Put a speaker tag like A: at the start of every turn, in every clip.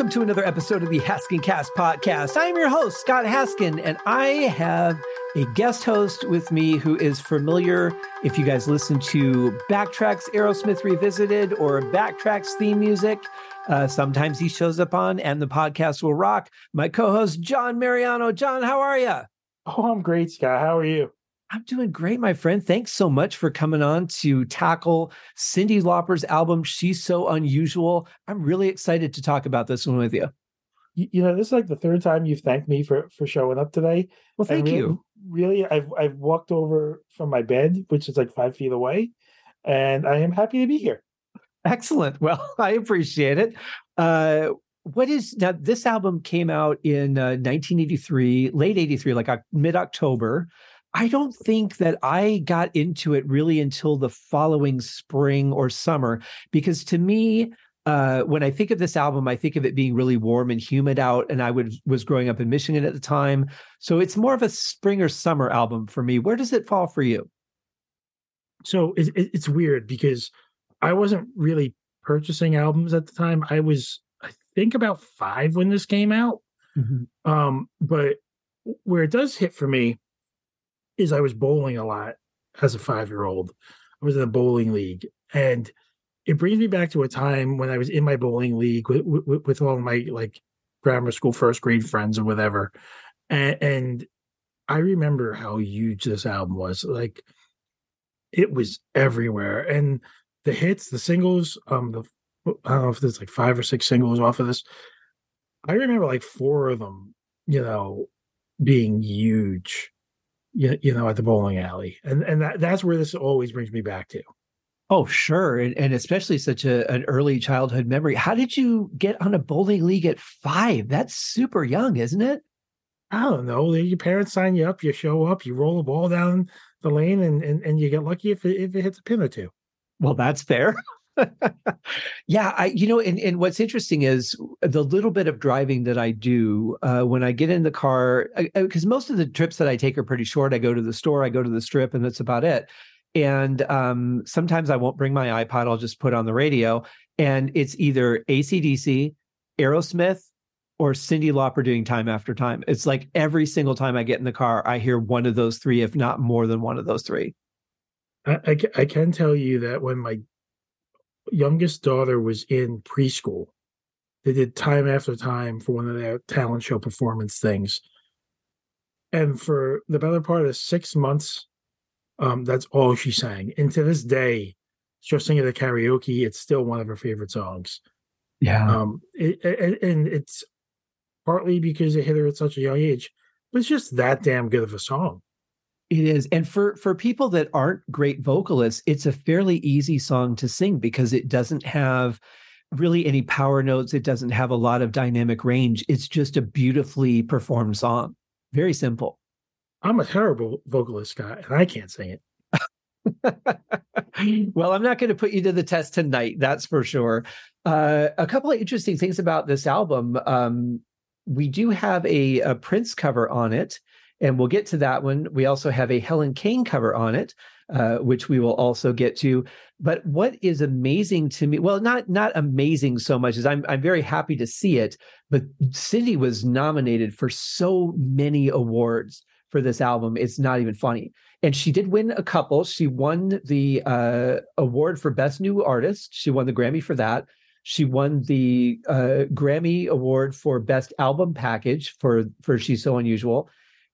A: welcome to another episode of the Haskin Cast podcast. I am your host, Scott Haskin, and I have a guest host with me who is familiar. If you guys listen to Backtracks Aerosmith Revisited or Backtracks theme music, uh, sometimes he shows up on, and the podcast will rock. My co host, John Mariano. John, how are you?
B: Oh, I'm great, Scott. How are you?
A: I'm doing great, my friend. Thanks so much for coming on to tackle Cyndi Lauper's album, She's So Unusual. I'm really excited to talk about this one with you.
B: You, know, this is like the third time you've thanked me for for showing up today.
A: Well, thank
B: really,
A: you.
B: Really, I've I've walked over from my bed, which is like five feet away, and I am happy to be here.
A: Excellent. Well, I appreciate it. Uh, what is now? This album came out in uh, 1983, late 83, like uh, mid October. I don't think that I got into it really until the following spring or summer, because to me, uh, when I think of this album, I think of it being really warm and humid out, and I would was growing up in Michigan at the time, so it's more of a spring or summer album for me. Where does it fall for you?
B: So it, it, it's weird because I wasn't really purchasing albums at the time. I was, I think, about five when this came out. Mm-hmm. Um, but where it does hit for me is I was bowling a lot as a five year old. I was in a bowling league, and it brings me back to a time when I was in my bowling league with, with, with all my like grammar school first grade friends or whatever, and, and I remember how huge this album was. Like it was everywhere, and the hits, the singles, um, the I don't know if there's like five or six singles off of this. I remember like four of them, you know, being huge you, you know, at the bowling alley. And and that, that's where this always brings me back to.
A: Oh, sure. And, and especially such a, an early childhood memory. How did you get on a bowling league at five? That's super young, isn't it?
B: I don't know. Your parents sign you up, you show up, you roll a ball down the lane, and, and, and you get lucky if it, if it hits a pin or two.
A: Well, that's fair. yeah, I you know, and, and what's interesting is the little bit of driving that I do uh, when I get in the car, because most of the trips that I take are pretty short. I go to the store, I go to the strip, and that's about it. And um, sometimes I won't bring my iPod; I'll just put on the radio, and it's either ACDC, Aerosmith, or Cyndi Lauper doing time after time. It's like every single time I get in the car, I hear one of those three, if not more than one of those three.
B: I, I, I can tell you that when my youngest daughter was in preschool. They did time after time for one of their talent show performance things. And for the better part of six months, um, that's all she sang. And to this day, she'll sing it at karaoke. It's still one of her favorite songs.
A: Yeah.
B: Um, it, it, and it's partly because it hit her at such a young age, but it's just that damn good of a song.
A: It is. And for for people that aren't great vocalists, it's a fairly easy song to sing because it doesn't have really any power notes, it doesn't have a lot of dynamic range. It's just a beautifully performed song. Very simple.
B: I'm a terrible vocalist, Scott, and I can't sing it.
A: well, I'm not going to put you to the test tonight, that's for sure. Uh, a couple of interesting things about this album. Um, we do have a, a Prince cover on it and we'll get to that one. We also have a Helen Kane cover on it, uh, which we will also get to. But what is amazing to me, well, not not amazing so much as I'm I'm very happy to see it. But Cyndi was nominated for so many awards for this album. It's not even funny. And she did win a couple. She won the uh, award for Best New Artist. She won the Grammy for that. She won the uh, Grammy Award for Best Album Package for for She's So Unusual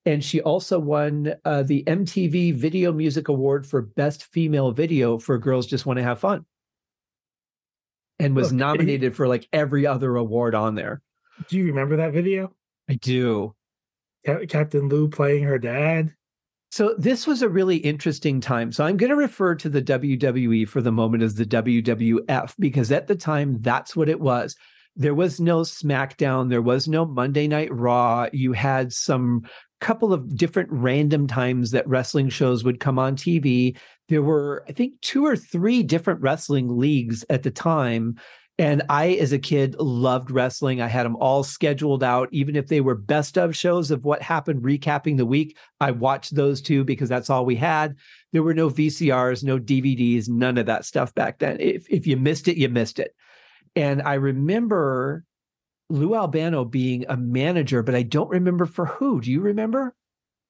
A: and she also won uh, the MTV Video Music Award for Best Female Video for Girls Just Want to Have Fun, and was okay. nominated for like every other award on there.
B: Do you remember that video?
A: I do.
B: Captain Lou playing her dad.
A: So this was a really interesting time. So I'm going to refer to the WWE for the moment as the WWF because at the time that's what it was. There was no SmackDown, there was no Monday Night Raw. You had some couple of different random times that wrestling shows would come on TV. There were, I think, two or three different wrestling leagues at the time. And I, as a kid, loved wrestling. I had them all scheduled out, even if they were best of shows of what happened, recapping the week. I watched those too because that's all we had. There were no VCRs, no DVDs, none of that stuff back then. If, if you missed it, you missed it. And I remember Lou Albano being a manager, but I don't remember for who. Do you remember?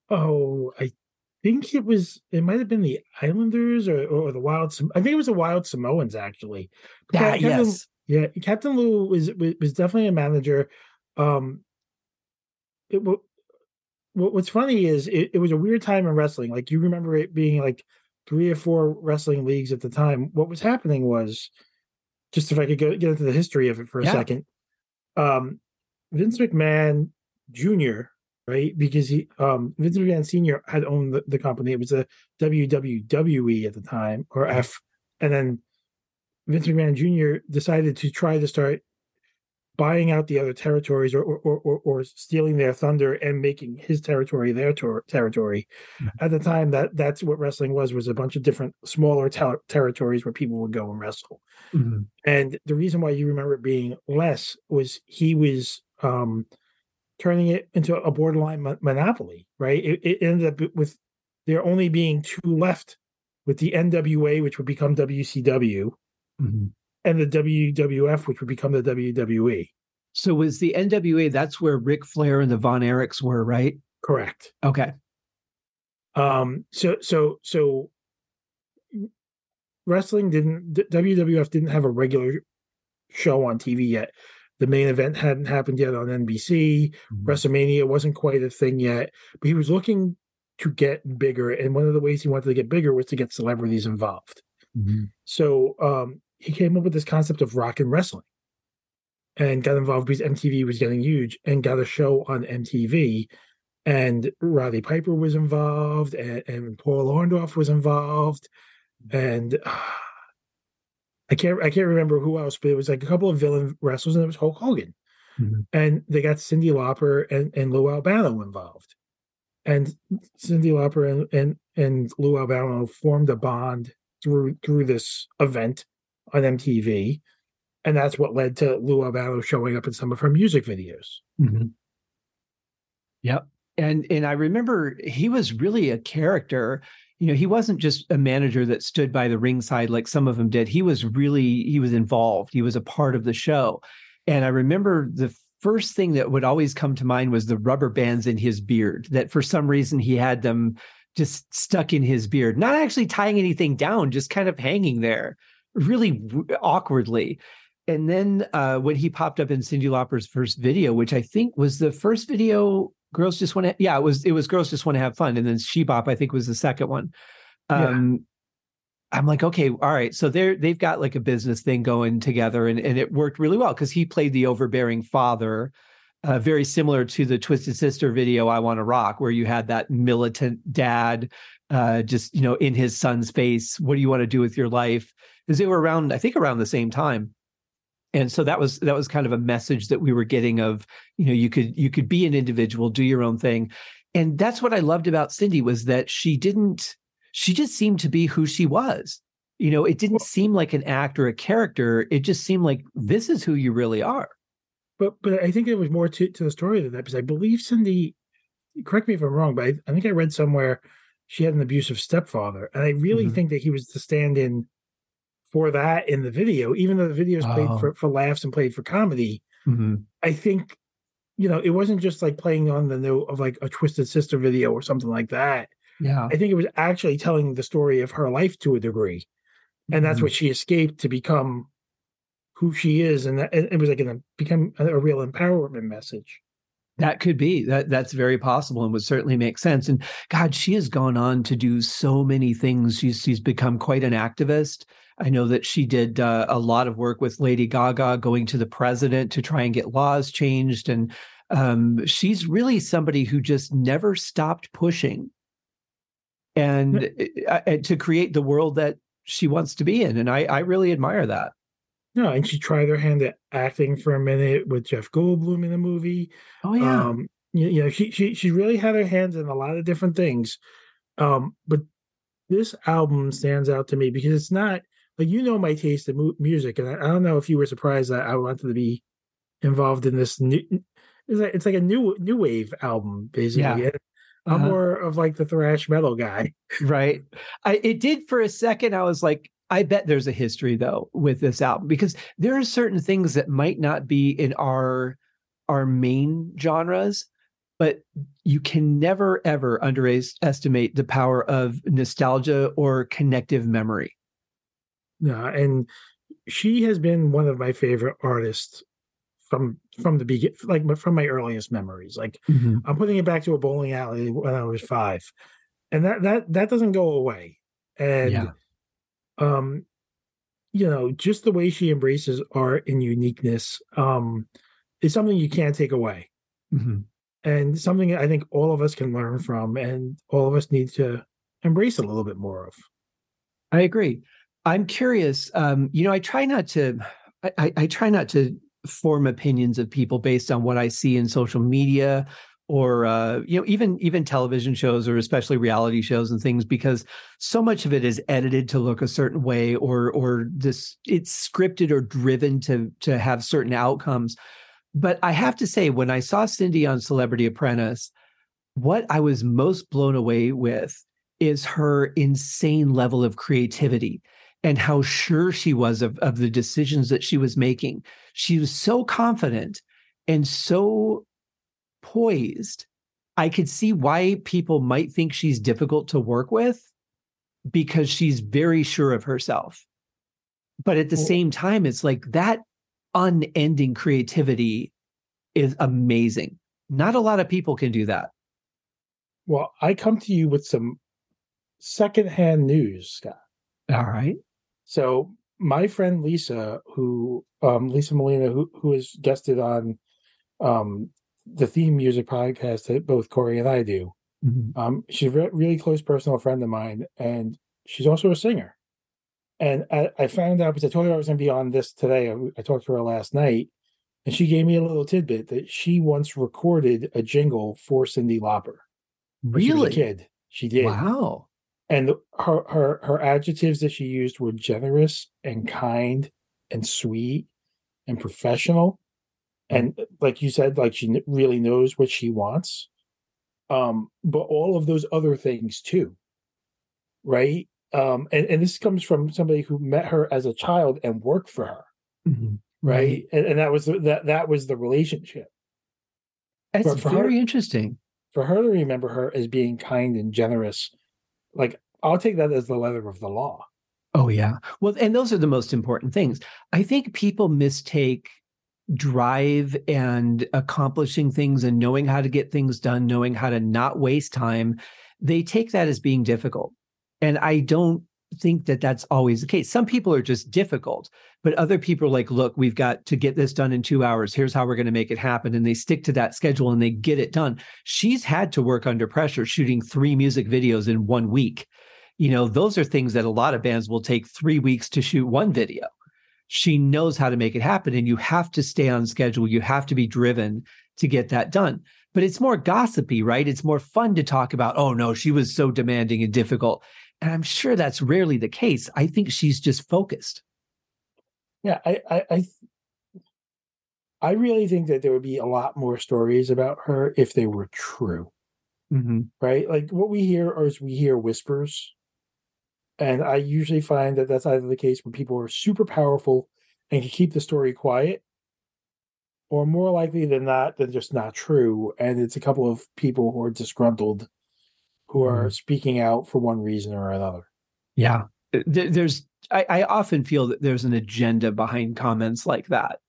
B: Oh, I think it was. It might have been the Islanders or, or the Wild. I think it was the Wild Samoans actually.
A: Yeah, Captain, yes.
B: Yeah, Captain Lou was was definitely a manager. Um, it what what's funny is it, it was a weird time in wrestling. Like you remember it being like three or four wrestling leagues at the time. What was happening was, just if I could go, get into the history of it for a yeah. second, um, Vince McMahon Jr. Right, because he um, Vince McMahon Sr. had owned the, the company. It was a WWE at the time, or F, and then Vince McMahon Jr. decided to try to start buying out the other territories or or, or, or stealing their thunder and making his territory their ter- territory. Mm-hmm. At the time, that that's what wrestling was was a bunch of different smaller ter- territories where people would go and wrestle. Mm-hmm. And the reason why you remember it being less was he was um, turning it into a borderline mo- monopoly. Right? It, it ended up with there only being two left, with the NWA, which would become WCW. Mm-hmm and the WWF, which would become the WWE.
A: So was the NWA? That's where Ric Flair and the Von Erichs were, right?
B: Correct.
A: Okay.
B: Um. So so so wrestling didn't WWF didn't have a regular show on TV yet. The main event hadn't happened yet on NBC. Mm-hmm. WrestleMania wasn't quite a thing yet, but he was looking to get bigger, and one of the ways he wanted to get bigger was to get celebrities involved. Mm-hmm. So um, he came up with this concept of rock and wrestling and got involved because MTV was getting huge and got a show on MTV. And Roddy Piper was involved and, and Paul Orndorff was involved. And uh, I can't I can't remember who else, but it was like a couple of villain wrestlers and it was Hulk Hogan. Mm-hmm. And they got Cyndi Lauper and, and Lou Albano involved. And Cyndi Lauper and, and, and Lou Albano formed a bond through through this event on MTV, and that's what led to Lou Albano showing up in some of her music videos. Mm-hmm.
A: Yep, and and I remember he was really a character. You know, he wasn't just a manager that stood by the ringside like some of them did. He was really he was involved. He was a part of the show, and I remember the first thing that would always come to mind was the rubber bands in his beard. That for some reason he had them just stuck in his beard, not actually tying anything down, just kind of hanging there really awkwardly. And then uh, when he popped up in Cyndi Lauper's first video, which I think was the first video, girls just want to, yeah, it was it was girls just want to have fun, and then She Bop I think was the second one. Um, yeah. I'm like, okay, all right. So they're they've got like a business thing going together, and and it worked really well because he played the overbearing father, uh, very similar to the Twisted Sister video "I Want to Rock," where you had that militant dad, uh, just you know, in his son's face. What do you want to do with your life? because they were around, I think, around the same time. And so that was that was kind of a message that we were getting of, you know, you could you could be an individual, do your own thing. And that's what I loved about cyndi was that she didn't she just seemed to be who she was. You know, it didn't seem like an act or a character. It just seemed like this is who you really are.
B: But but I think it was more to, to the story than that because I believe cyndi correct me if I'm wrong, but I, I think I read somewhere she had an abusive stepfather. And I really mm-hmm. think that he was the stand in for that in the video, even though the video is played for, for laughs and played for comedy. Mm-hmm. I think, you know, it wasn't just like playing on the note of like a Twisted Sister video or something like that.
A: Yeah.
B: I think it was actually telling the story of her life to a degree. And that's mm-hmm. what she escaped to become who she is. And that, it was like going to become a real empowerment message.
A: That could be that that's very possible and would certainly make sense. And God, she has gone on to do so many things. She's she's become quite an activist. I know that she did uh, a lot of work with Lady Gaga, going to the president to try and get laws changed. And um, she's really somebody who just never stopped pushing and uh, to create the world that she wants to be in. And I, I really admire that.
B: No, and she tried her hand at acting for a minute with Jeff Goldblum in the movie.
A: Oh yeah. Um,
B: you, you know, she she she really had her hands in a lot of different things. Um, but this album stands out to me because it's not like you know my taste in mu- music, and I, I, don't know if you were surprised that I wanted to be involved in this new. It's like, it's like a new new wave album, basically. Yeah. I'm uh-huh. more of like the thrash metal guy,
A: right? I it did for a second. I was like, I bet there's a history though with this album because there are certain things that might not be in our our main genres, but you can never ever underestimate the power of nostalgia or connective memory.
B: Yeah, and she has been one of my favorite artists from from the begin like from my earliest memories like mm-hmm. i'm putting it back to a bowling alley when i was five and that that that doesn't go away and yeah. Um you know just the way she embraces art and uniqueness um is something you can't take away. Mm-hmm. and something i think all of us can learn from and all of us need to embrace a little bit more of.
A: I agree. I'm curious um you know i try not to I, I try not to form opinions of people based on what I see in social media or uh, you know even even television shows or especially reality shows and things because so much of it is edited to look a certain way or or this it's scripted or driven to to have certain outcomes but i have to say when i saw cyndi on celebrity apprentice what i was most blown away with is her insane level of creativity and how sure she was of, of the decisions that she was making. She was so confident and so poised. I could see why people might think she's difficult to work with because she's very sure of herself. But at the same time, it's like that unending creativity is amazing. Not a lot of people can do that.
B: Well, I come to you with some secondhand news, Scott.
A: All right.
B: So my friend Lisa, who um, Lisa Molina, who who has guested on um, the theme music podcast that both Corey and I do. Mm-hmm. Um, she's a re- really close personal friend of mine, and she's also a singer. And I, I found out because I told her I was going to be on this today. I, I talked to her last night, and she gave me a little tidbit that she once recorded a jingle for Cyndi Lauper.
A: Really,
B: she kid, she did.
A: Wow
B: and her her her adjectives that she used were generous and kind and sweet and professional and like you said like she really knows what she wants um but all of those other things too right um and, and this comes from somebody who met her as a child and worked for her mm-hmm. right and, and, that was the, that that was the relationship
A: it's very her, interesting
B: for her to remember her as being kind and generous like I'll take that as the letter of the law.
A: Oh yeah. Well, and those are the most important things. I think people mistake drive and accomplishing things and knowing how to get things done, knowing how to not waste time. They take that as being difficult. And I don't think that that's always the case. Some people are just difficult, but other people are like, look, we've got to get this done in two hours. Here's how we're going to make it happen. And they stick to that schedule and they get it done. She's had to work under pressure shooting three music videos in one week. You know, those are things that a lot of bands will take three weeks to shoot one video. She knows how to make it happen, and you have to stay on schedule. You have to be driven to get that done. But it's more gossipy, right? It's more fun to talk about, oh no, she was so demanding and difficult. And I'm sure that's rarely the case. I think she's just focused.
B: Yeah, I, I, I, I really think that there would be a lot more stories about her if they were true. Mm-hmm. Right? Like what we hear is we hear whispers, and I usually find that that's either the case when people are super powerful and can keep the story quiet, or more likely than not, they're just not true. And it's a couple of people who are disgruntled who are mm-hmm. speaking out for one reason or another.
A: Yeah. There's, I, I often feel that there's an agenda behind comments like that.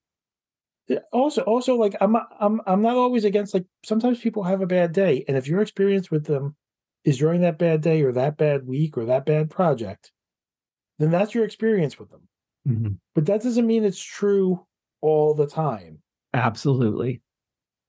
B: Also, also, like I'm, I'm, I'm not always against. Like sometimes people have a bad day, and if your experience with them is during that bad day or that bad week or that bad project, then that's your experience with them. Mm-hmm. But that doesn't mean it's true all the time.
A: Absolutely,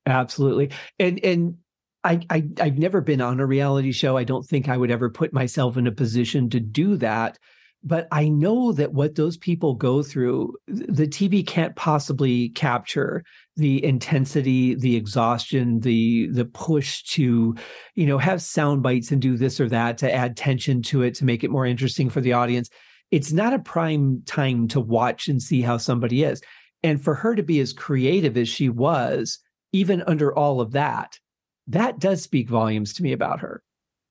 A: absolutely, and and I, I I've never been on a reality show. I don't think I would ever put myself in a position to do that. But I know that what those people go through, the TV can't possibly capture the intensity, the exhaustion, the the push to, you know, have sound bites and do this or that to add tension to it to make it more interesting for the audience. It's not a prime time to watch and see how somebody is. And for her to be as creative as she was, even under all of that, that does speak volumes to me about her.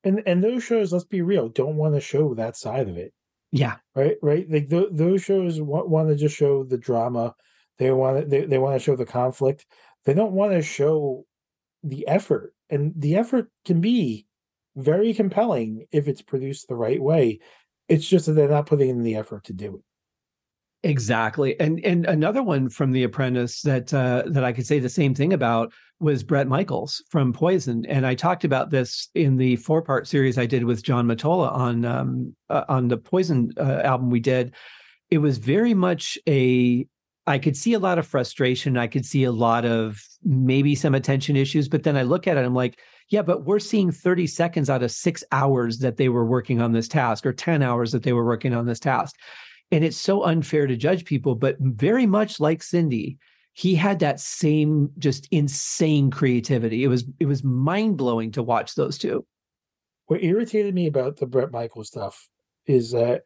B: And and those shows, let's be real, don't want to show that side of it.
A: Yeah.
B: Right. Right. Like th- those shows want, want to just show the drama. They want to, they, they want to show the conflict. they don't want to show the effort, and the effort can be very compelling if it's produced the right way. It's just that they're not putting in the effort to do it.
A: Exactly, and and another one from The Apprentice that uh, that I could say the same thing about was Bret Michaels from Poison, and I talked about this in the four part series I did with John Matola on um, uh, on the Poison uh, album we did. It was very much a I could see a lot of frustration. I could see a lot of maybe some attention issues, but then I look at it, I'm like, yeah, but we're seeing 30 seconds out of six hours that they were working on this task, or 10 hours that they were working on this task and it's so unfair to judge people but very much like cyndi he had that same just insane creativity. It was it was mind-blowing to watch those two.
B: What irritated me about the bret michael stuff is that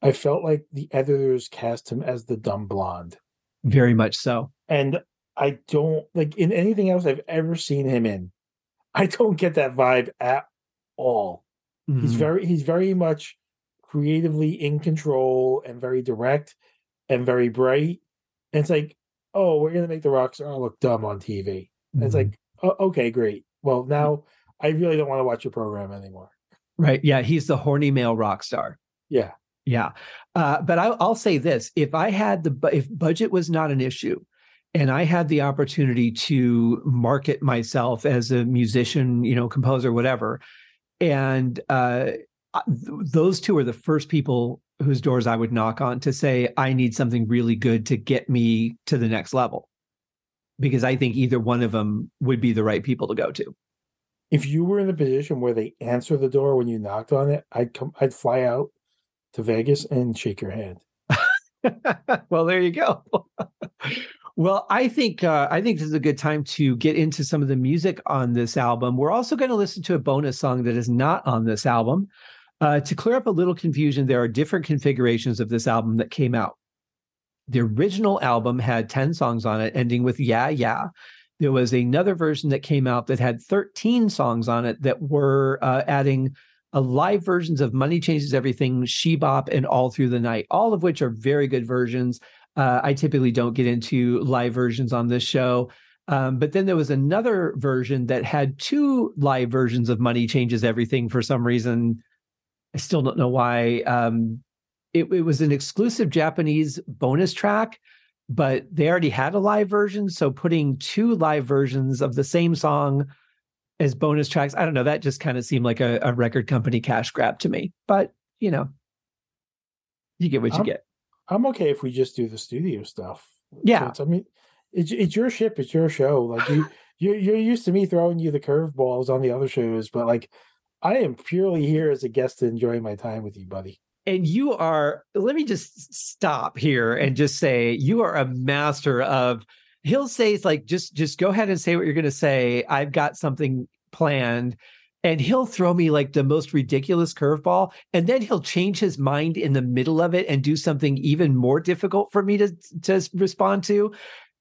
B: i felt like the editors cast him as the dumb blonde.
A: Very much so.
B: And i don't like in anything else i've ever seen him in i don't get that vibe at all. Mm-hmm. he's very he's very much creatively in control and very direct and very bright. And it's like, oh, we're gonna make the rock star look dumb on TV. Mm-hmm. it's like, oh, okay, great. Well, mm. now I really don't want to watch your program anymore.
A: Right. Yeah. He's the horny male rock star.
B: Yeah.
A: Yeah. Uh, but I, I'll say this: if I had the if budget was not an issue, and I had the opportunity to market myself as a musician, you know, composer, whatever, and uh, those two are the first people whose doors I would knock on to say, I need something really good to get me to the next level. Because I think either one of them would be the right people to go to.
B: If you were in the position where they answer the door when you knocked on it, I'd come, I'd fly out to Vegas and shake your hand.
A: well, there you go. well, I think uh, I think this is a good time to get into some of the music on this album. We're also going to listen to a bonus song that is not on this album. Uh, to clear up a little confusion, there are different configurations of this album that came out. The original album had 10 songs on it, ending with Yeah, Yeah. There was another version that came out that had 13 songs on it that were uh, adding uh, live versions of Money Changes Everything, She Bop, and All Through the Night, all of which are very good versions. Uh, I typically don't get into live versions on this show. Um, but then there was another version that had two live versions of Money Changes Everything for some reason. I still don't know why. Um, it, it was an exclusive Japanese bonus track, but they already had a live version. So putting two live versions of the same song as bonus tracks, I don't know. That just kind of seemed like a, a, record company cash grab to me. But you know, you get what you
B: I'm,
A: get.
B: I'm okay if we just do the studio stuff.
A: Yeah,
B: so I mean, it's it's your ship, it's your show. Like you, you're you're used to me throwing you the curveballs on the other shows, but like I am purely here as a guest to enjoy my time with you, buddy.
A: And you are, let me just stop here and just say you are a master of he'll say it's like just just go ahead and say what you're gonna say. I've got something planned. And he'll throw me like the most ridiculous curveball. And then he'll change his mind in the middle of it and do something even more difficult for me to, to respond to.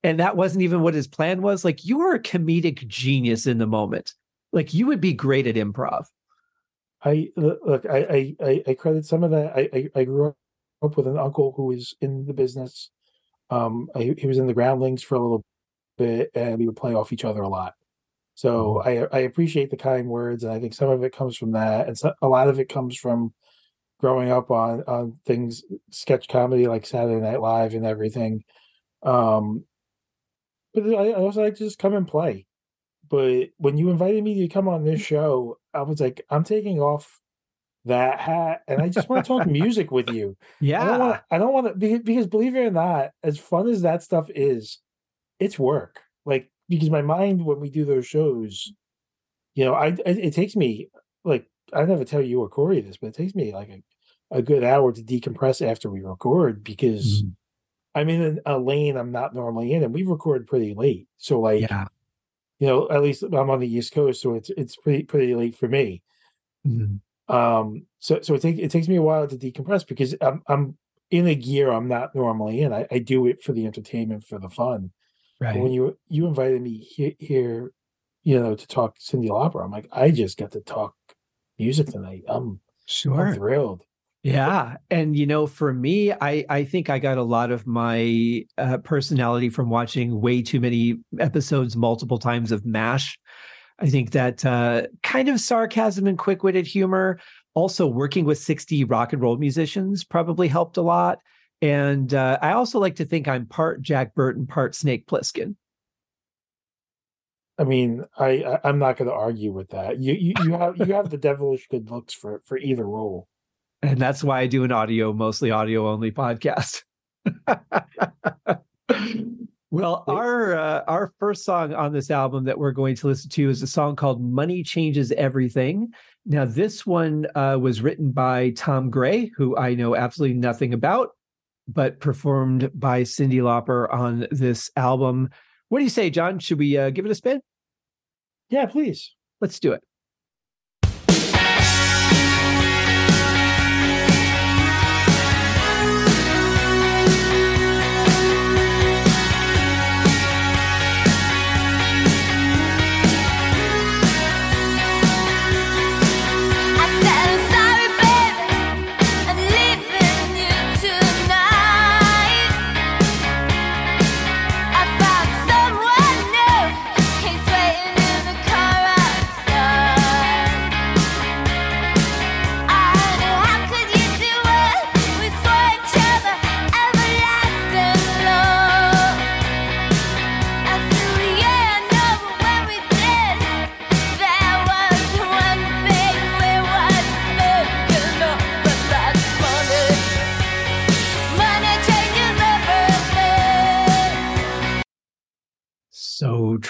A: And that wasn't even what his plan was. Like you are a comedic genius in the moment. Like you would be great at improv.
B: I look. I I I credit some of that. I I, I grew up with an uncle who was in the business. Um, I, he was in the groundlings for a little bit, and we would play off each other a lot. So mm-hmm. I I appreciate the kind words, and I think some of it comes from that, and so, a lot of it comes from growing up on on things sketch comedy like Saturday Night Live and everything. Um, but I, I also like to just come and play. But when you invited me to come on this show, I was like, I'm taking off that hat and I just want to talk music with you.
A: Yeah.
B: I don't want I don't want to because, because believe it or not, as fun as that stuff is, it's work. Like because my mind when we do those shows, you know, I it, it takes me like I never tell you or Corey this, but it takes me like a, a good hour to decompress after we record because mm-hmm. I'm in a lane I'm not normally in, and we record pretty late. So like,
A: yeah
B: you know, at least I'm on the East Coast, so it's it's pretty pretty late for me. Mm-hmm. Um, so so it takes it takes me a while to decompress because I'm I'm in a gear I'm not normally in. I, I do it for the entertainment, for the fun. Right. But when you you invited me here, here, you know, to talk Cyndi Lauper, I'm like, I just got to talk music tonight. I'm
A: sure
B: I'm thrilled.
A: Yeah, and you know, for me, I I think I got a lot of my uh, personality from watching way too many episodes multiple times of Mash. I think that uh, kind of sarcasm and quick witted humor, also working with 60 rock and roll musicians, probably helped a lot. And uh, I also like to think I'm part Jack Burton, part Snake Plissken.
B: I mean, I, I am not going to argue with that. You you you have you have the devilish good looks for for either role
A: and that's why I do an audio, mostly audio only podcast. well, our uh, our first song on this album that we're going to listen to is a song called "Money Changes Everything." Now, this one uh, was written by Tom Gray, who I know absolutely nothing about, but performed by Cyndi Lauper on this album. What do you say, John? Should we uh, give it a spin?
B: Yeah, please.
A: Let's do it.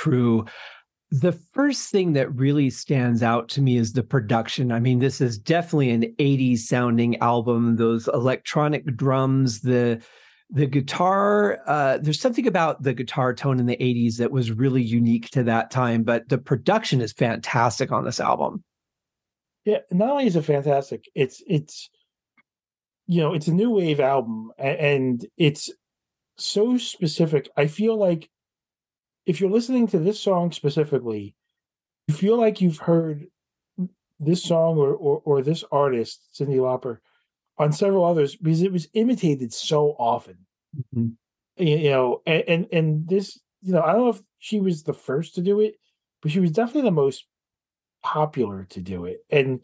A: True. The first thing that really stands out to me is the production. I mean, this is definitely an 80s sounding album. Those electronic drums, the the guitar, uh, there's something about the guitar tone in the 80s that was really unique to that time, but the production is fantastic on this album.
B: Yeah, not only is it fantastic, it's it's you know, it's a new wave album and it's so specific. I feel like if you're listening to this song specifically, you feel like you've heard this song or or, or this artist, Cyndi Lauper, on several others because it was imitated so often. Mm-hmm. You, you, know, and, and and this, you know, I don't know if she was the first to do it, but she was definitely the most popular to do it. And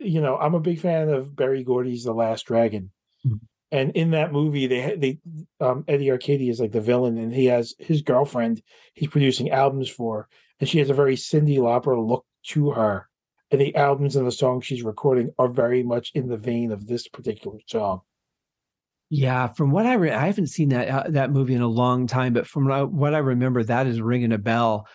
B: you know, I'm a big fan of Berry Gordy's The Last Dragon. Mm-hmm and in that movie they they um, Eddie Arcady is like the villain and he has his girlfriend he's producing albums for and she has a very cyndi Lauper look to her and the albums and the songs she's recording are very much in the vein of this particular song
A: yeah from what i re- i haven't seen that uh, that movie in a long time but from what I, what I remember that is ringing a bell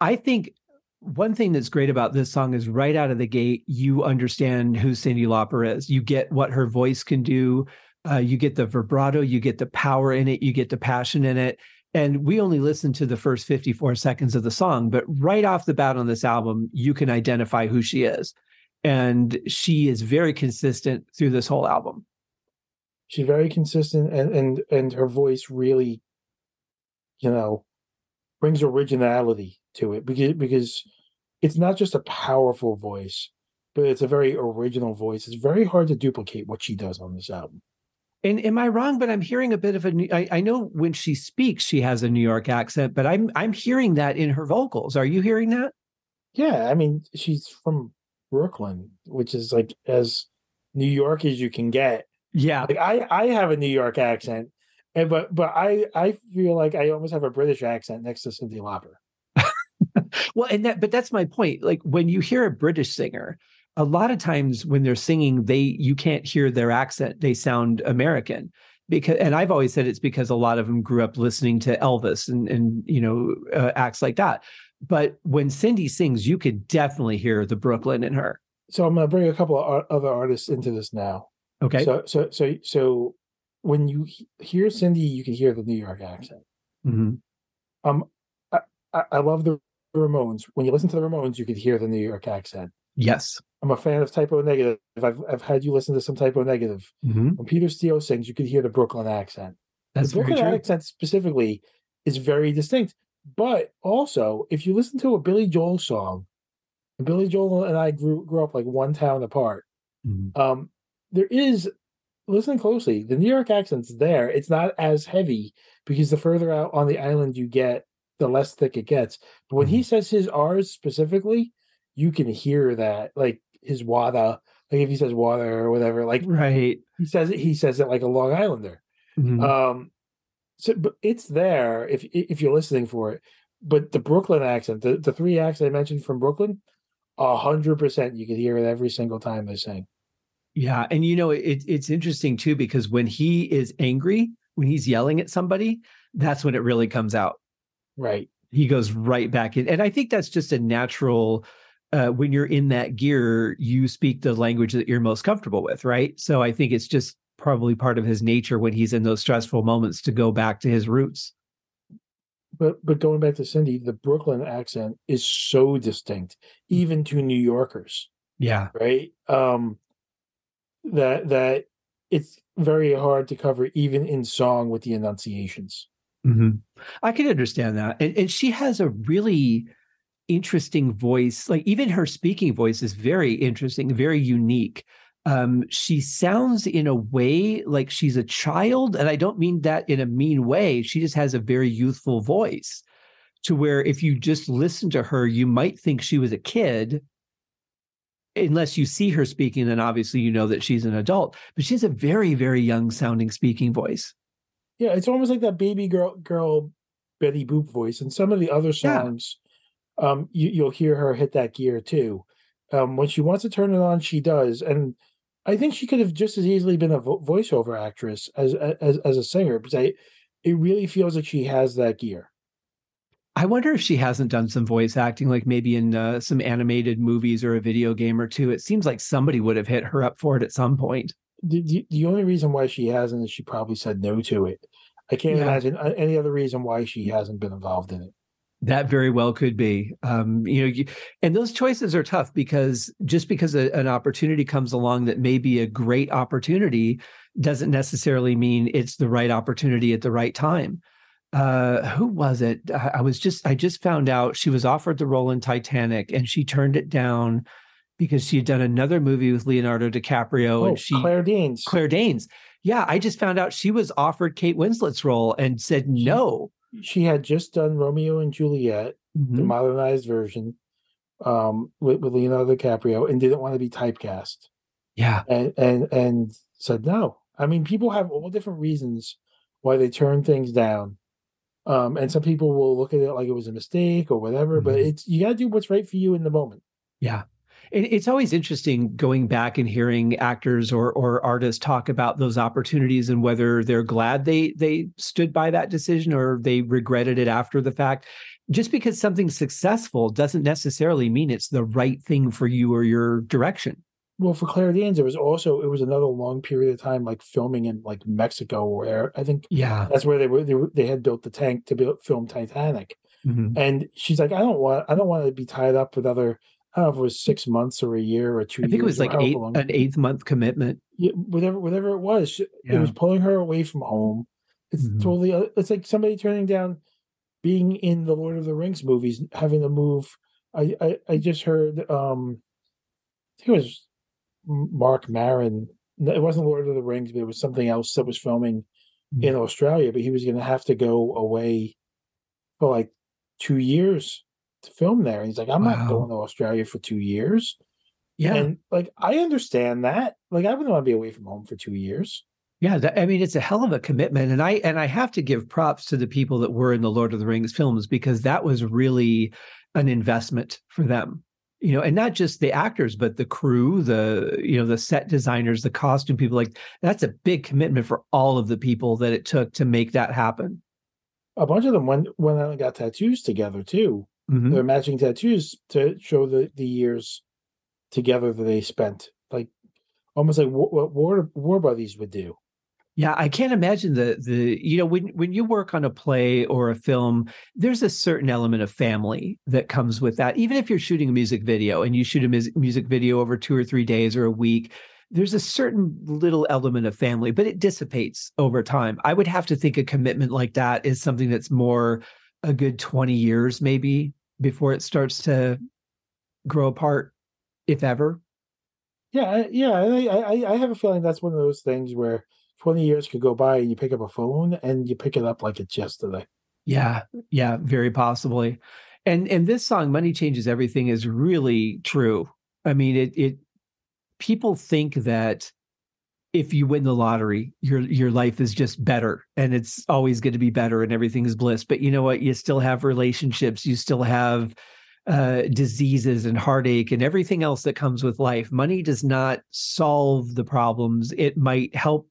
A: i think one thing that's great about this song is right out of the gate, you understand who Cyndi Lauper is. You get what her voice can do. Uh, you get the vibrato, you get the power in it, you get the passion in it. And we only listened to the first 54 seconds of the song, but right off the bat on this album, you can identify who she is. And she is very consistent through this whole album.
B: She's very consistent and and and her voice really, you know, brings originality to it because because it's not just a powerful voice, but it's a very original voice. It's very hard to duplicate what she does on this album.
A: And am I wrong? But I'm hearing a bit of a. I, I know when she speaks, she has a New York accent, but I'm I'm hearing that in her vocals. Are you hearing that?
B: Yeah, I mean, she's from Brooklyn, which is like as New York as you can get.
A: Yeah,
B: like I I have a New York accent, and but but I I feel like I almost have a British accent next to Cyndi Lauper.
A: well, and that but that's my point. Like when you hear a British singer, a lot of times when they're singing they you can't hear their accent they sound american. Because and i've always said it's because a lot of them grew up listening to elvis and and you know uh, acts like that. But when cyndi sings you could definitely hear the brooklyn in her.
B: So i'm going to bring a couple of other artists into this now.
A: Okay.
B: So so so so when you hear cyndi you can hear the new york accent.
A: Mm-hmm.
B: um I, I love the ramones. When you listen to the ramones you could hear the new york accent
A: yes
B: I'm a fan of Type O Negative. I've I've had you listen to some Type O Negative.
A: Mm-hmm.
B: When Peter Steele sings, you can hear the Brooklyn accent.
A: That's
B: the Brooklyn accent specifically is very distinct. But also, if you listen to a Billy Joel song, Billy Joel and I grew grew up like one town apart.
A: Mm-hmm.
B: Um, there is listen closely. The New York accent's there. It's not as heavy because the further out on the island you get, the less thick it gets. But when he
A: Mm-hmm.
B: says his R's specifically, you can hear that, like his wada, like if he says water or whatever, like
A: Right.
B: he says it, he says it like a Long Islander.
A: Mhm.
B: Um, so but it's there if if you're listening for it. But the Brooklyn accent, the, the three acts I mentioned from Brooklyn, a hundred percent you can hear it every single time they sing.
A: Yeah, and you know it, it's interesting too because when he is angry, when he's yelling at somebody, that's when it really comes out.
B: Right.
A: He goes right back in, and I think that's just a natural. Uh, when you're in that gear, you speak the language that you're most comfortable with, right? So I think it's just probably part of his nature when he's in those stressful moments to go back to his roots.
B: But but going back to Cyndi, the Brooklyn accent is so distinct, even to New Yorkers,
A: Yeah,
B: right? Um that that it's very hard to cover even in song with the enunciations.
A: hmm I can understand that, and and she has a really interesting voice. Like even her speaking voice is very interesting, very unique. Um, she sounds in a way like she's a child, and I don't mean that in a mean way. She just has a very youthful voice, to where if you just listen to her, you might think she was a kid. Unless you see her speaking, then obviously you know that she's an adult. But she has a very, very young sounding speaking voice.
B: Yeah, it's almost like that baby girl girl Betty Boop voice. And some of the other songs, um, you, you'll hear her hit that gear too. Um, when she wants to turn it on, she does. And I think she could have just as easily been a vo- voiceover actress as as as a singer because I, it really feels like she has that gear.
A: I wonder if she hasn't done some voice acting, like maybe in uh, some animated movies or a video game or two. It seems like somebody would have hit her up for it at some point.
B: The, the, the only reason why she hasn't is she probably said no to it. I can't
A: Yeah.
B: imagine any other reason why she hasn't been involved in it.
A: That very well could be. Um, you know, you, and those choices are tough because just because a, an opportunity comes along that may be a great opportunity doesn't necessarily mean it's the right opportunity at the right time. Uh, who was it? I, I was just I just found out she was offered the role in Titanic and she turned it down because she had done another movie with Leonardo DiCaprio
B: Oh,
A: and she
B: Claire Danes.
A: Claire Danes. Yeah, I just found out she was offered Kate Winslet's role and said no.
B: She had just done Romeo and Juliet, the
A: Mhm.
B: modernized version, um, with, with Leonardo DiCaprio, and didn't want to be typecast,
A: Yeah.
B: and and and said no. I mean, people have all different reasons why they turn things down, um, and some people will look at it like it was a mistake or whatever. But
A: Mhm.
B: it's you got to do what's right for you in the moment.
A: Yeah. And it's always interesting going back and hearing actors or or artists talk about those opportunities and whether they're glad they they stood by that decision or they regretted it after the fact. Just because something's successful doesn't necessarily mean it's the right thing for you or your direction.
B: Well, for Claire Danes, it was also it was another long period of time, like filming in like Mexico, where I think
A: Yeah.
B: that's where they were. They, were, they had built the tank to build, film Titanic.
A: Mhm.
B: and she's like, I don't want, I don't want to be tied up with other. I don't know if it was six months or a year or two.
A: I think it was like
B: however
A: eight, an eighth month commitment.
B: yeah, whatever, whatever it was. she- It was pulling her away from home. It's
A: Mhm.
B: totally. uh, It's like somebody turning down being in the Lord of the Rings movies, having to move. I I, I just heard. um I think it was Marc Maron. It wasn't Lord of the Rings, but it was something else that was filming
A: Mm.
B: in Australia. But he was going to have to go away for like two years to film there. And he's like, I'm
A: Wow.
B: not going to Australia for two years.
A: Yeah.
B: And like, I understand that. Like, I wouldn't want to be away from home for two years.
A: Yeah, that, I mean it's a hell of a commitment, and I and I have to give props to the people that were in the Lord of the Rings films because that was really an investment for them, you know, and not just the actors, but the crew, the you know the set designers, the costume people. Like that's a big commitment for all of the people that it took to make that happen.
B: A bunch of them went went out and got tattoos together too.
A: Mhm.
B: They're matching tattoos to show the the years together that they spent. Like almost like what, what war war buddies would do.
A: Yeah, I can't imagine the the you know when when you work on a play or a film, there's a certain element of family that comes with that. Even if you're shooting a music video and you shoot a mus- music video over two or three days or a week, there's a certain little element of family, but it dissipates over time. I would have to think a commitment like that is something that's more a good 20 years maybe before it starts to grow apart, if ever.
B: Yeah, yeah, I, I, I have a feeling that's one of those things where 20 years could go by and you pick up a phone and you pick it up like it's yesterday.
A: Yeah, yeah, very possibly. And and this song, Money Changes Everything, is really true. I mean, it it people think that if you win the lottery, your your life is just better and it's always going to be better and everything is bliss. But you know what? You still have relationships, you still have uh, diseases and heartache and everything else that comes with life. Money does not solve the problems. It might help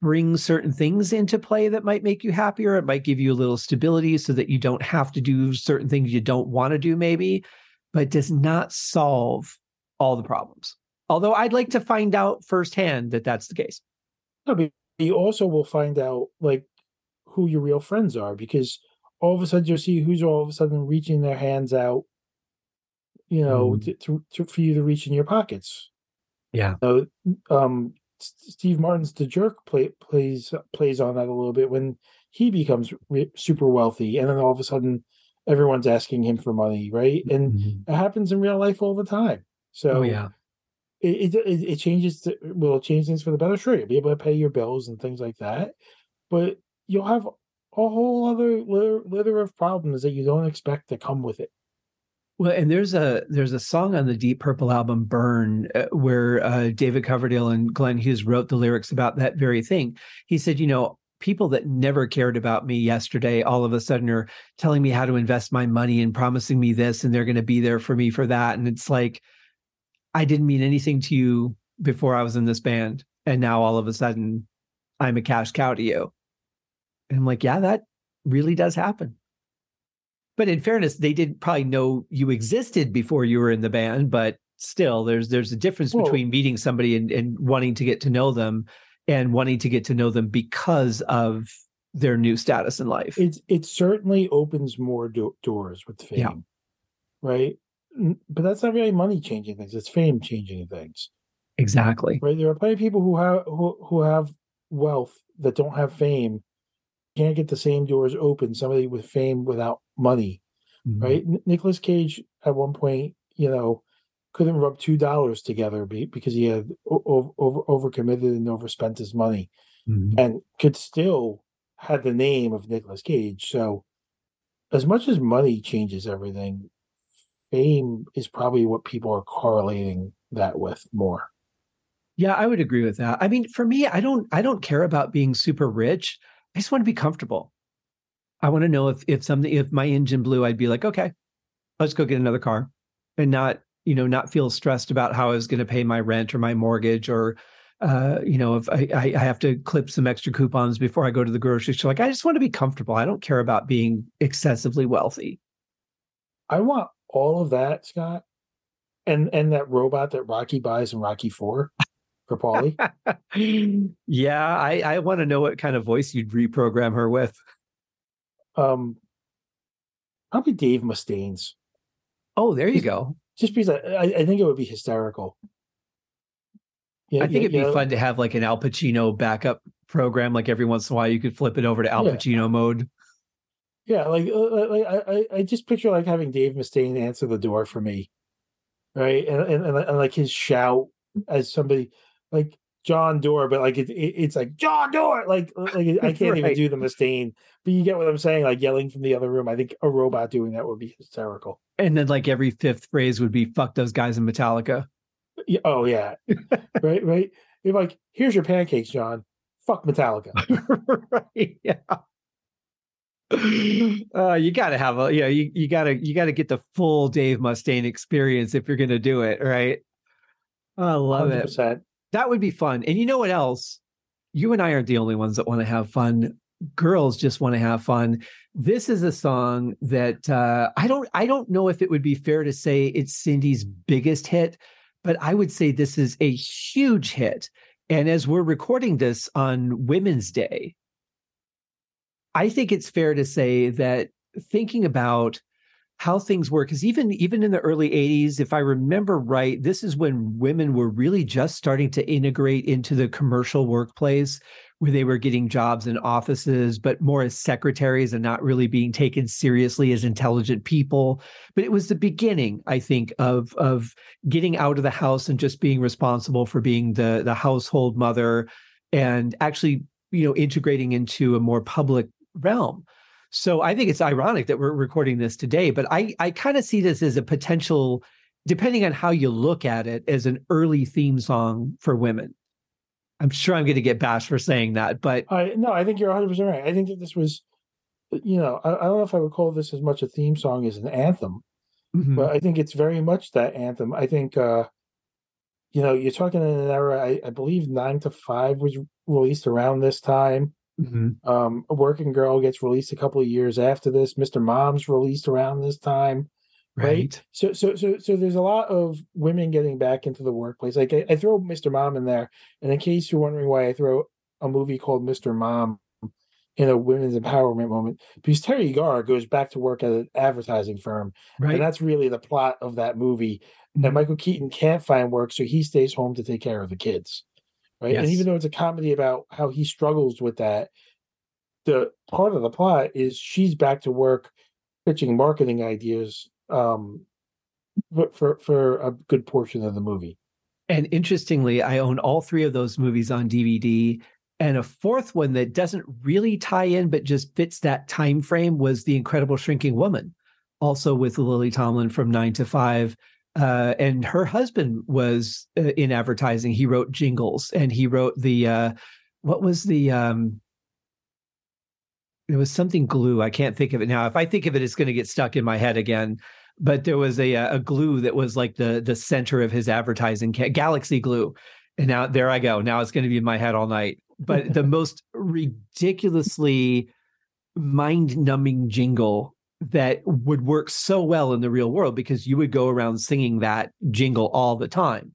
A: bring certain things into play that might make you happier. It might give you a little stability so that you don't have to do certain things you don't want to do, maybe, but does not solve all the problems. Although I'd like to find out firsthand that that's the case.
B: No, but you also will find out like who your real friends are because all of a sudden you'll see who's all of a sudden reaching their hands out, you know, mm. to, to, to, for you to reach in your pockets.
A: Yeah.
B: So, um, Steve Martin's The Jerk play, plays plays on that a little bit when he becomes re- super wealthy, and then all of a sudden everyone's asking him for money, right? And mm-hmm. it happens in real life all the time. So
A: oh, yeah,
B: it, it, it changes to, will change things for the better sure you'll be able to pay your bills and things like that but you'll have a whole other litter, of problems that you don't expect to come with it
A: well, and there's a there's a song on the Deep Purple album "Burn" uh, where uh, David Coverdale and Glenn Hughes wrote the lyrics about that very thing. He said, you know, people that never cared about me yesterday all of a sudden are telling me how to invest my money and promising me this, and they're going to be there for me for that. And it's like, I didn't mean anything to you before I was in this band. And now all of a sudden I'm a cash cow to you. And I'm like, yeah, that really does happen. But in fairness, they didn't probably know you existed before you were in the band, but still there's there's a difference Whoa. between meeting somebody and, and wanting to get to know them and wanting to get to know them because of their new status in life.
B: It it certainly opens more do- doors with fame, yeah. right? But that's not really money changing things. It's fame changing things.
A: Exactly.
B: Right. There are plenty of people who have who, who have wealth that don't have fame can't get the same doors open. Somebody with fame without money, mm-hmm. right? N- Nicolas Cage at one point, you know, couldn't rub two dollars together because he had over over overcommitted and overspent his money, mm-hmm. and could still had the name of Nicolas Cage. So, as much as money changes everything, fame is probably what people are correlating that with more.
A: Yeah, I would agree with that. I mean, for me, I don't I don't care about being super rich. I just want to be comfortable. I want to know if if something if my engine blew, I'd be like, okay, let's go get another car and not, you know, not feel stressed about how I was going to pay my rent or my mortgage or uh, you know, if I, I have to clip some extra coupons before I go to the grocery store. Like I just want to be comfortable. I don't care about being excessively wealthy.
B: I want all of that, Scott, and and that robot that Rocky buys in Rocky Four for Paulie.
A: yeah, I I want to know what kind of voice you'd reprogram her with.
B: Um, probably Dave Mustaine's.
A: Oh, there you just, go.
B: Just because I, I think it would be hysterical.
A: Yeah, I think it'd be fun to have like an Al Pacino backup program. Like every once in a while, you could flip it over to Al yeah. Pacino mode.
B: Yeah, like, uh, like I, I just picture like having Dave Mustaine answer the door for me, right? And and, and, and like his shout as somebody like John Doerr, but like it, it, it's like John Doerr, like like I can't right. even do the Mustaine, but you get what I'm saying, like yelling from the other room. I think a robot doing that would be hysterical.
A: And then like every fifth phrase would be "fuck those guys in Metallica."
B: Yeah, oh yeah, right, right. You're like, here's your pancakes, John. Fuck Metallica.
A: right. Yeah. uh, you gotta have a yeah you, you gotta you gotta get the full dave mustaine experience if you're gonna do it right? I love 100%. it that would be fun. And you know what else? You and i aren't the only ones that want to have fun. Girls just want to have fun. This is a song that uh, i don't i don't know if it would be fair to say it's cyndi's biggest hit but i would say this is a huge hit. And as we're recording this on women's day I think it's fair to say that thinking about how things work because even even in the early 80s if i remember right this is when women were really just starting to integrate into the commercial workplace where they were getting jobs in offices, but more as secretaries and not really being taken seriously as intelligent people. But it was the beginning, I think, of of getting out of the house and just being responsible for being the the household mother and actually, you know, integrating into a more public realm. So I think it's ironic that we're recording this today, but I I kind of see this as a potential depending on how you look at it as an early theme song for women I'm sure I'm going to get bashed for saying that, but
B: I no, I think you're 100 percent right. I think that this was, you know, I, I, don't know if I would call this as much a theme song as an anthem, mm-hmm. but I think it's very much that anthem. I think, uh you know, you're talking in an era. I, I believe Nine to Five was released around this time. Mm-hmm. Um, a Working Girl gets released a couple of years after this. Mr. Mom's released around this time right? right? So, so, so, so there's a lot of women getting back into the workplace. Like I, I, throw Mr. Mom in there, and in case you're wondering why I throw a movie called Mr. Mom in a women's empowerment moment, because Teri Garr goes back to work at an advertising firm, right? And that's really the plot of that movie. Mm-hmm. And Michael Keaton can't find work, so he stays home to take care of the kids, right? Yes. And even though it's a comedy about how he struggles with that, the part of the plot is she's back to work pitching marketing ideas um, for for a good portion of the movie.
A: And interestingly, I own all three of those movies on DVD. And a fourth one that doesn't really tie in, but just fits that time frame was The Incredible Shrinking Woman, also with Lily Tomlin from Nine to Five. Uh, and her husband was uh, in advertising. He wrote jingles, and he wrote the uh, what was the um, it was something glue. I can't think of it now. If I think of it, it's going to get stuck in my head again. But there was a a glue that was like the the center of his advertising, Galaxy Glue, and now there I go. Now it's going to be in my head all night. But the most ridiculously mind numbing jingle that would work so well in the real world because you would go around singing that jingle all the time.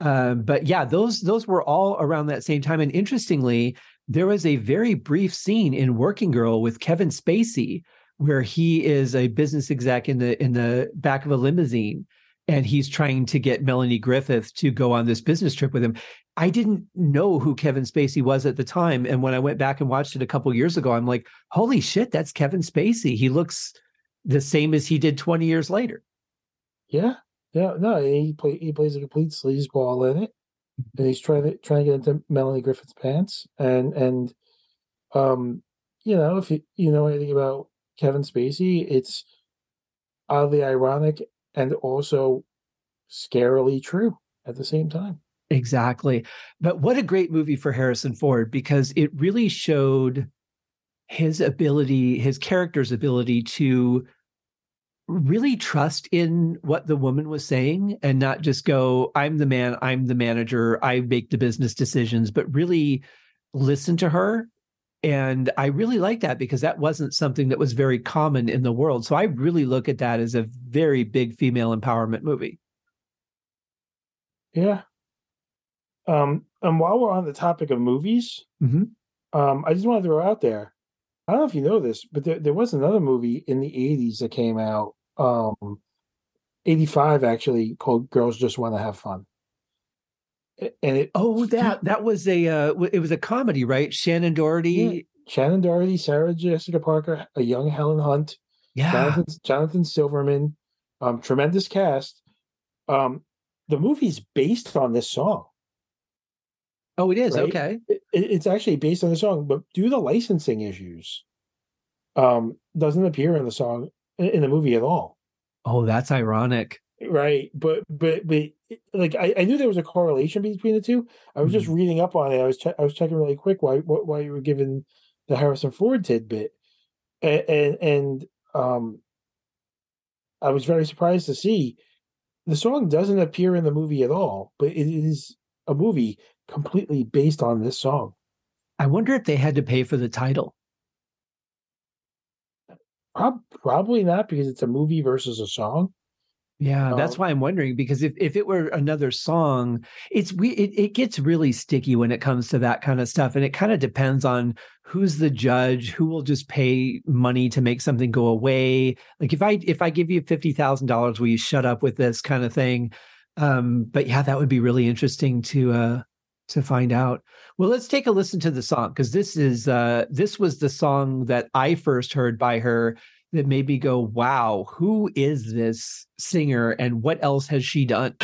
A: Um, but yeah, those those were all around that same time. And interestingly, there was a very brief scene in Working Girl with Kevin Spacey where he is a business exec in the in the back of a limousine and he's trying to get Melanie Griffith to go on this business trip with him. I didn't know who Kevin Spacey was at the time and when I went back and watched it a couple years ago I'm like, "Holy shit, that's Kevin Spacey. He looks the same as he did 20 years later."
B: Yeah. Yeah, no, he play, he plays a complete sleazeball in it and he's trying to trying to get into Melanie Griffith's pants, and and um, you know, if you you know anything about Kevin Spacey, it's oddly ironic and also scarily true at the same time.
A: Exactly. But what a great movie for Harrison Ford because it really showed his ability, his character's ability to really trust in what the woman was saying and not just go, I'm the man, I'm the manager, I make the business decisions, but really listen to her. And I really like that because that wasn't something that was very common in the world. So I really look at that as a very big female empowerment movie.
B: Yeah. Um, and while we're on the topic of movies, mm-hmm. um, I just want to throw out there I don't know if you know this, but there, there was another movie in the 80s that came out, um, 85 actually, called Girls Just Want to Have Fun. And it
A: oh that that was a uh, it was a comedy right Shannen Doherty yeah.
B: Shannen Doherty Sarah Jessica Parker a young Helen Hunt yeah Jonathan, Jonathan Silverman um tremendous cast um the movie's based on this song
A: Oh, it is right? okay.
B: It, it's actually based on the song, but due to licensing issues, um, doesn't appear in the song in the movie at all.
A: Oh, that's ironic.
B: Right, but but but like I, I knew there was a correlation between the two. I was mm-hmm. just reading up on it. I was che- I was checking really quick why why you were given the Harrison Ford tidbit, and, and and um, I was very surprised to see the song doesn't appear in the movie at all, but it is a movie completely based on this song.
A: I wonder if they had to pay for the title.
B: Probably not because it's a movie versus a song.
A: Yeah, that's why I'm wondering because if, if it were another song, it's we it, it gets really sticky when it comes to that kind of stuff, and it kind of depends on who's the judge, who will just pay money to make something go away. Like if I if I give you fifty thousand dollars, will you shut up with this kind of thing? Um, but yeah, that would be really interesting to uh to find out. Well, let's take a listen to the song because this is uh this was the song that I first heard by her that made me go, "Wow, who is this singer and what else has she done?"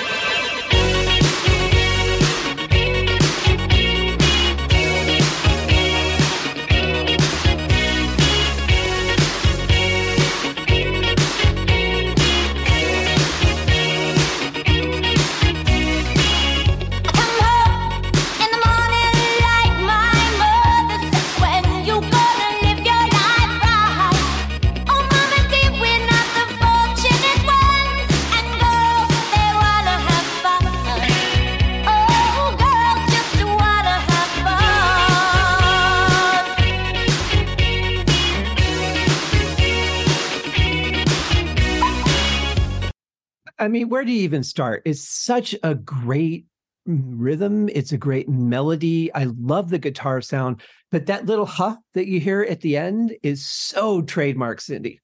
A: Mean, where do you even start? It's such a great rhythm. It's a great melody. I love the guitar sound, but that little huh that you hear at the end is so trademark Cyndi.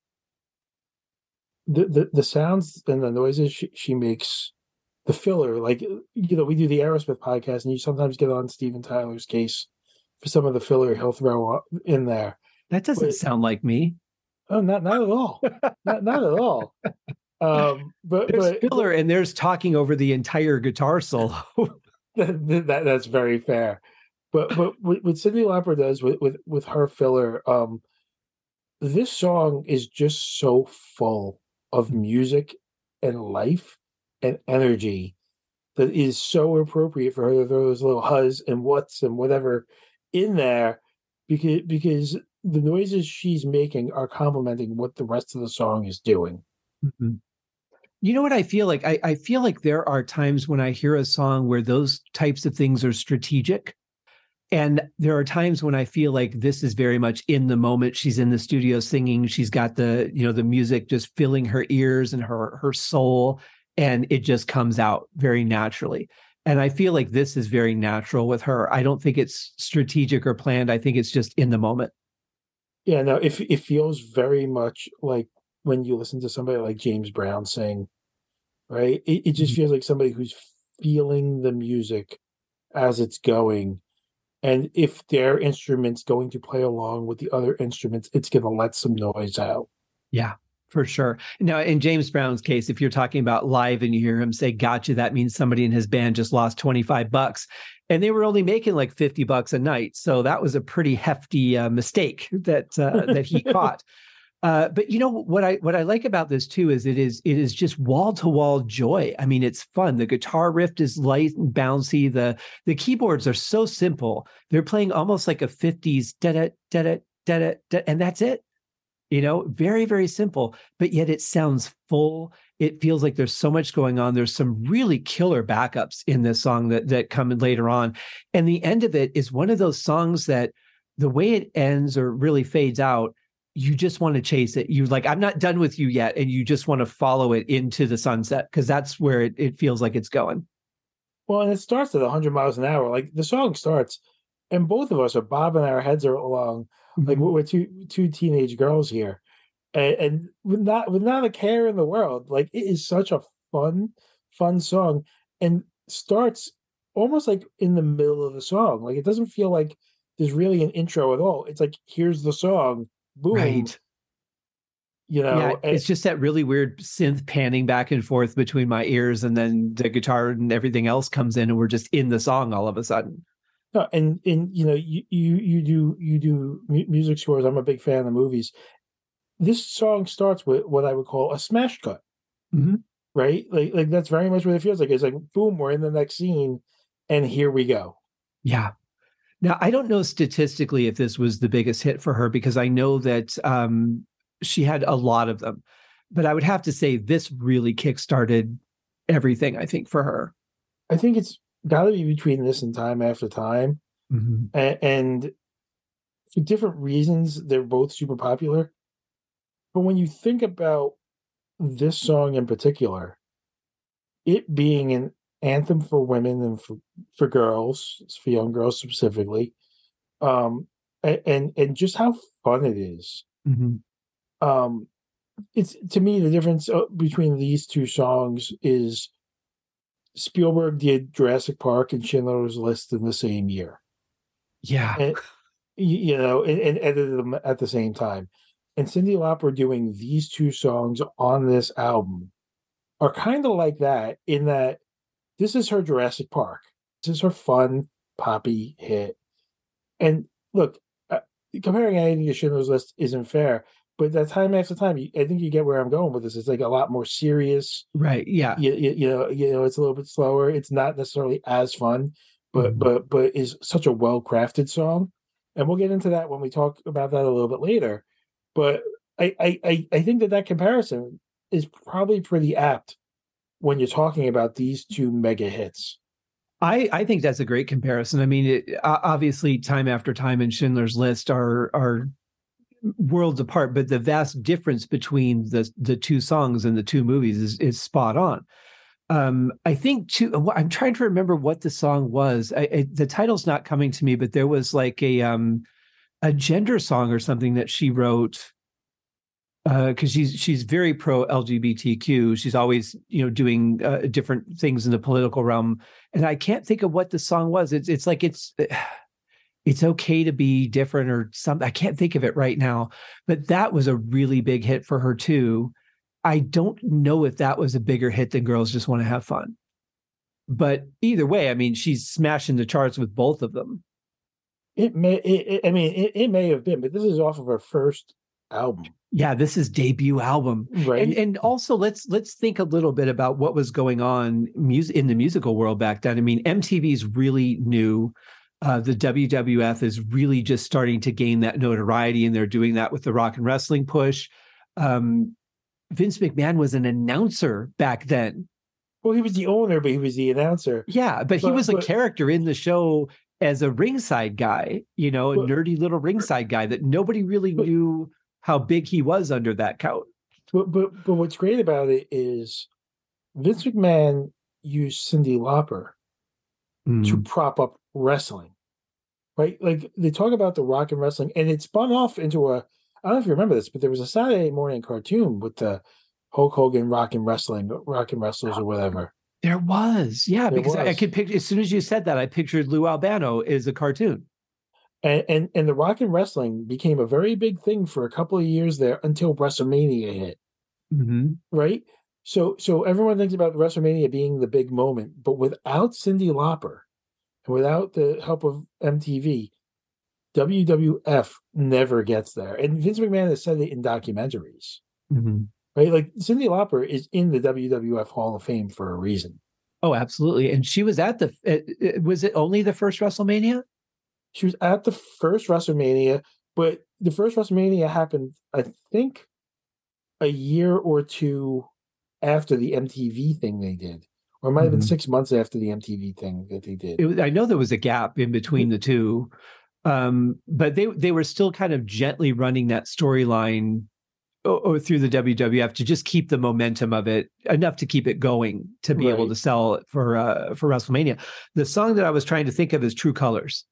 B: The the, the sounds and the noises she, she makes, the filler, like you know, we do the Aerosmith podcast, and you sometimes get on Steven Tyler's case for some of the filler he'll throw in there.
A: That doesn't but, sound like me.
B: Oh, not not at all. not not at all. Um, but
A: there's
B: but,
A: filler and there's talking over the entire guitar solo.
B: that, that, that's very fair. But but what, Cyndi Lauper does with, with with her filler, um, this song is just so full of music and life and energy that is so appropriate for her to throw those little huzz and whats and whatever in there because because the noises she's making are complementing what the rest of the song is doing. Mm-hmm.
A: You know what I feel like? I, I feel like there are times when I hear a song where those types of things are strategic. And there are times when I feel like this is very much in the moment. She's in the studio singing. She's got the, you know, the music just filling her ears and her her soul. And it just comes out very naturally. And I feel like this is very natural with her. I don't think it's strategic or planned. I think it's just in the moment.
B: Yeah, no, it it feels very much like when you listen to somebody like James Brown sing, right? It, it just mm-hmm. feels like somebody who's feeling the music as it's going. And if their instrument's going to play along with the other instruments, it's going to let some noise out.
A: Yeah, for sure. Now, in James Brown's case, if you're talking about live and you hear him say gotcha, that means somebody in his band just lost 25 bucks and they were only making like 50 bucks a night. So that was a pretty hefty uh, mistake that uh, that he caught. Uh, but you know what I what I like about this too is it is it is just wall to wall joy. I mean, it's fun. The guitar riff is light and bouncy. The the keyboards are so simple. They're playing almost like a 50s da da da da da da, and that's it. You know, very very simple, but yet it sounds full. It feels like there's so much going on. There's some really killer backups in this song that that come later on, and the end of it is one of those songs that the way it ends or really fades out you just want to chase it. You're like, I'm not done with you yet. And you just want to follow it into the sunset because that's where it, it feels like it's going.
B: Well, and it starts at 100 miles an hour. Like the song starts, and both of us are bobbing our heads along. Mm-hmm. Like we're two two teenage girls here, and, and with not with not a care in the world. Like it is such a fun, fun song, and starts almost like in the middle of the song. Like it doesn't feel like there's really an intro at all. It's like here's the song, boom. Right. You know, yeah,
A: it's just that really weird synth panning back and forth between my ears, and then the guitar and everything else comes in, and we're just in the song all of a sudden.
B: No, and and you know, you you you do you do music scores. I'm a big fan of the movies. This song starts with what I would call a smash cut, mm-hmm. right? Like like that's very much what it feels like. It's like boom, we're in the next scene, and here we go.
A: Yeah, now, I don't know statistically if this was the biggest hit for her because I know that um, she had a lot of them, but I would have to say this really kickstarted everything. I think for her.
B: I think it's got to be between this and time after time, mm-hmm. and, and for different reasons, they're both super popular. But when you think about this song in particular, it being an anthem for women and for, for girls, for young girls specifically, um, and and just how fun it is. Mm-hmm. Um, it's to me the difference uh, between these two songs is Spielberg did Jurassic Park and Schindler's List in the same year.
A: Yeah.
B: And, you know, and, and edited them at the same time. And Cyndi Lauper doing these two songs on this album are kind of like that in that this is her Jurassic Park. This is her fun poppy hit. And look, uh, comparing anything to Schindler's List isn't fair, but that time after time, I think you get where I'm going with this. It's like a lot more serious,
A: right? Yeah,
B: you, you, you know, you know, it's a little bit slower. It's not necessarily as fun, but mm-hmm. but but is such a well crafted song, and we'll get into that when we talk about that a little bit later. But I I I think that that comparison is probably pretty apt when you're talking about these two mega hits.
A: I, I think that's a great comparison. I mean, it, obviously, time after time and Schindler's List are are worlds apart, but the vast difference between the the two songs and the two movies is is spot on. Um, I think too. I'm trying to remember what the song was. I, I, the title's not coming to me, but there was like a um, a gender song or something that she wrote because uh, she's she's very pro LGBTQ. She's always you know doing uh, different things in the political realm, and I can't think of what the song was. It's it's like it's it's okay to be different or something. I can't think of it right now, but that was a really big hit for her too. I don't know if that was a bigger hit than Girls Just Want to Have Fun. But either way, I mean, she's smashing the charts with both of them.
B: It may, it, I mean, it, it may have been, but this is off of her first album.
A: Yeah, this is debut album,
B: right?
A: And and also let's let's think a little bit about what was going on music in the musical world back then. I mean, MTV's really new uh, the WWF is really just starting to gain that notoriety, and they're doing that with the rock and wrestling push. Um, Vince McMahon was an announcer back then.
B: Well, he was the owner, but he was the announcer.
A: Yeah, but, but he was but, a character in the show as a ringside guy, you know, a but, nerdy little ringside guy that nobody really knew how big he was under that coat.
B: But but but what's great about it is Vince McMahon used Cyndi Lauper mm. to prop up wrestling, right? Like they talk about the rock and wrestling, and it spun off into a. I don't know if you remember this, but there was a Saturday morning cartoon with the Hulk Hogan rock and wrestling, rock and wrestlers or whatever.
A: There was, yeah, there because was. I, I could picture as soon as you said that, I pictured Lou Albano as a cartoon.
B: And, and and the rock and wrestling became a very big thing for a couple of years there until WrestleMania hit.
A: Mm-hmm.
B: Right. So so everyone thinks about WrestleMania being the big moment, but without Cyndi Lauper, and without the help of MTV, WWF never gets there. And Vince McMahon has said it in documentaries.
A: Mm-hmm.
B: Right? Like Cyndi Lauper is in the WWF Hall of Fame for a reason.
A: Oh, absolutely. And she was at the, was it only the first WrestleMania?
B: She was at the first WrestleMania, but the first WrestleMania happened, I think, a year or two after the MTV thing they did or it might have been mm-hmm. six months after the MTV thing that they did.
A: It, I know there was a gap in between the two, um, but they they were still kind of gently running that storyline through the WWF to just keep the momentum of it enough to keep it going to be right. able to sell it for uh, for WrestleMania. The song that I was trying to think of is True Colors.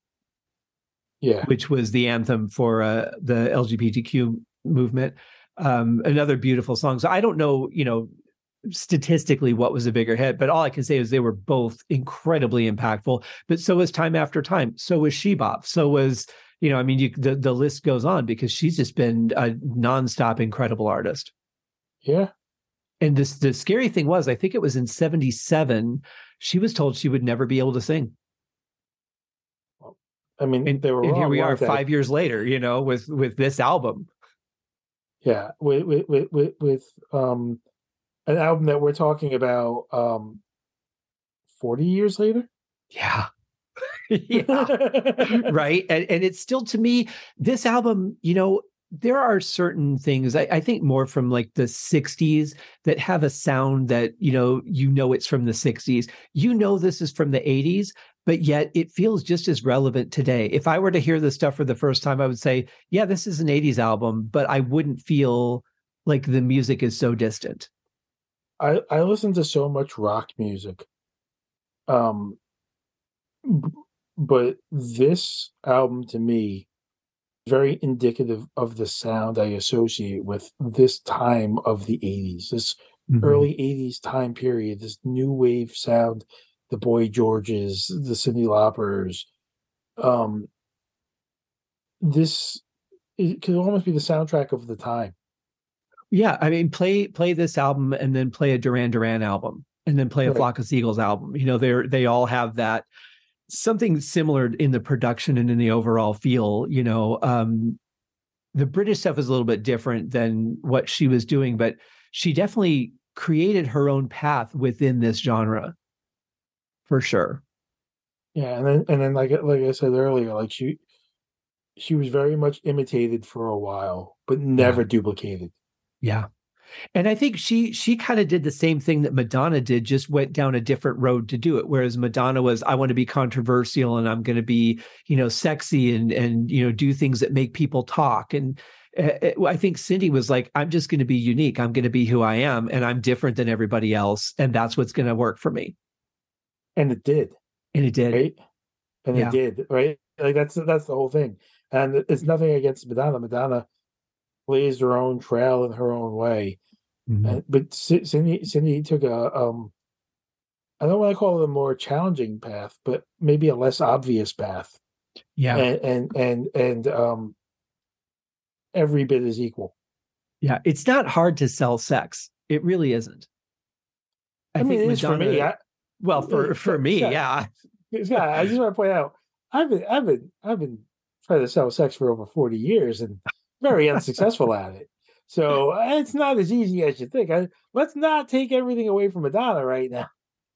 B: Yeah.
A: Which was the anthem for uh, the LGBTQ movement. Um, another beautiful song. So I don't know, you know, statistically what was a bigger hit, but all I can say is they were both incredibly impactful. But so was Time After Time. So was She Bop. So was you know, I mean, you, the the list goes on because she's just been a nonstop incredible artist.
B: Yeah.
A: And this the scary thing was, I think it was in '77, she was told she would never be able to sing.
B: I mean,
A: and,
B: they were.
A: And here we are, five years later. You know, with with this album.
B: Yeah, with with with, with um an album that we're talking about um 40 years later
A: yeah yeah right and, and it's still to me this album you know there are certain things I, I, think more from like the 60s that have a sound that you know you know it's from the 60s you know this is from the 80s but yet it feels just as relevant today if i were to hear this stuff for the first time i would say yeah this is an 80s album but i wouldn't feel like the music is so distant
B: I I listen to so much rock music. Um but this album to me very indicative of the sound I associate with this time of the 80s. This mm-hmm. early 80s time period, this new wave sound, the Boy Georges, the Cyndi Laupers. Um, this it could almost be the soundtrack of the time.
A: Yeah, I mean, play play this album and then play a Duran Duran album and then play a right. Flock of Seagulls album. You know, they're they all have that something similar in the production and in the overall feel. You know, um, the British stuff is a little bit different than what she was doing, but she definitely created her own path within this genre, for sure.
B: Yeah, and then and then like like I said earlier, like she she was very much imitated for a while, but never yeah. duplicated.
A: Yeah. And I think she she kind of did the same thing that Madonna did, just went down a different road to do it. Whereas Madonna was, I want to be controversial and I'm going to be, you know, sexy and and you know do things that make people talk. And uh, I think Cyndi was like, I'm just going to be unique. I'm going to be who I am, and I'm different than everybody else, and that's what's going to work for me.
B: And it did.
A: And it did.
B: Right. And yeah. it did. Right. Like that's that's the whole thing. And it's nothing against Madonna. Madonna blazed her own trail in her own way. Mm-hmm. And, but cyndi cyndi took a, um, I don't want to call it a more challenging path, but maybe a less obvious path.
A: Yeah.
B: And, and, and, and, um, every bit is equal.
A: Yeah. It's not hard to sell sex. It really isn't.
B: I, I mean, it Madonna, for me. I,
A: well, for, for me, yeah.
B: Yeah. I just want to point out, I've been, I've been, I've been trying to sell sex for over 40 years and very unsuccessful at it. So it's not as easy as you think. I, let's not take everything away from Madonna right now.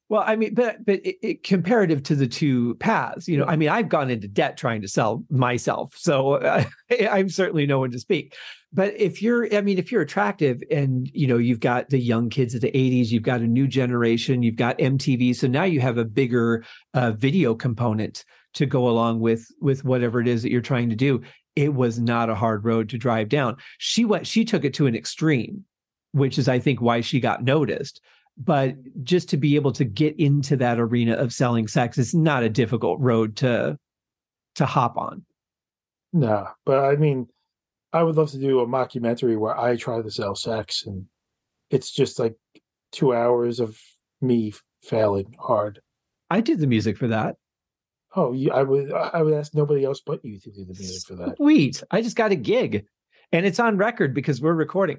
A: Well, I mean, but but it, it, comparative to the two paths, you know, I mean, I've gone into debt trying to sell myself, so uh, I'm certainly no one to speak. But if you're, I mean, if you're attractive and you know you've got the young kids of the '80s, you've got a new generation, you've got MTV, so now you have a bigger uh, video component to go along with with whatever it is that you're trying to do it was not a hard road to drive down she went she took it to an extreme which is i think why she got noticed but just to be able to get into that arena of selling sex is not a difficult road to to hop on
B: no but i mean i would love to do a mockumentary where i try to sell sex and it's just like two hours of me failing hard
A: i did the music for that
B: Oh, you, I would I would ask nobody else but you to do the music for that.
A: Sweet. I just got a gig, and it's on record because we're recording.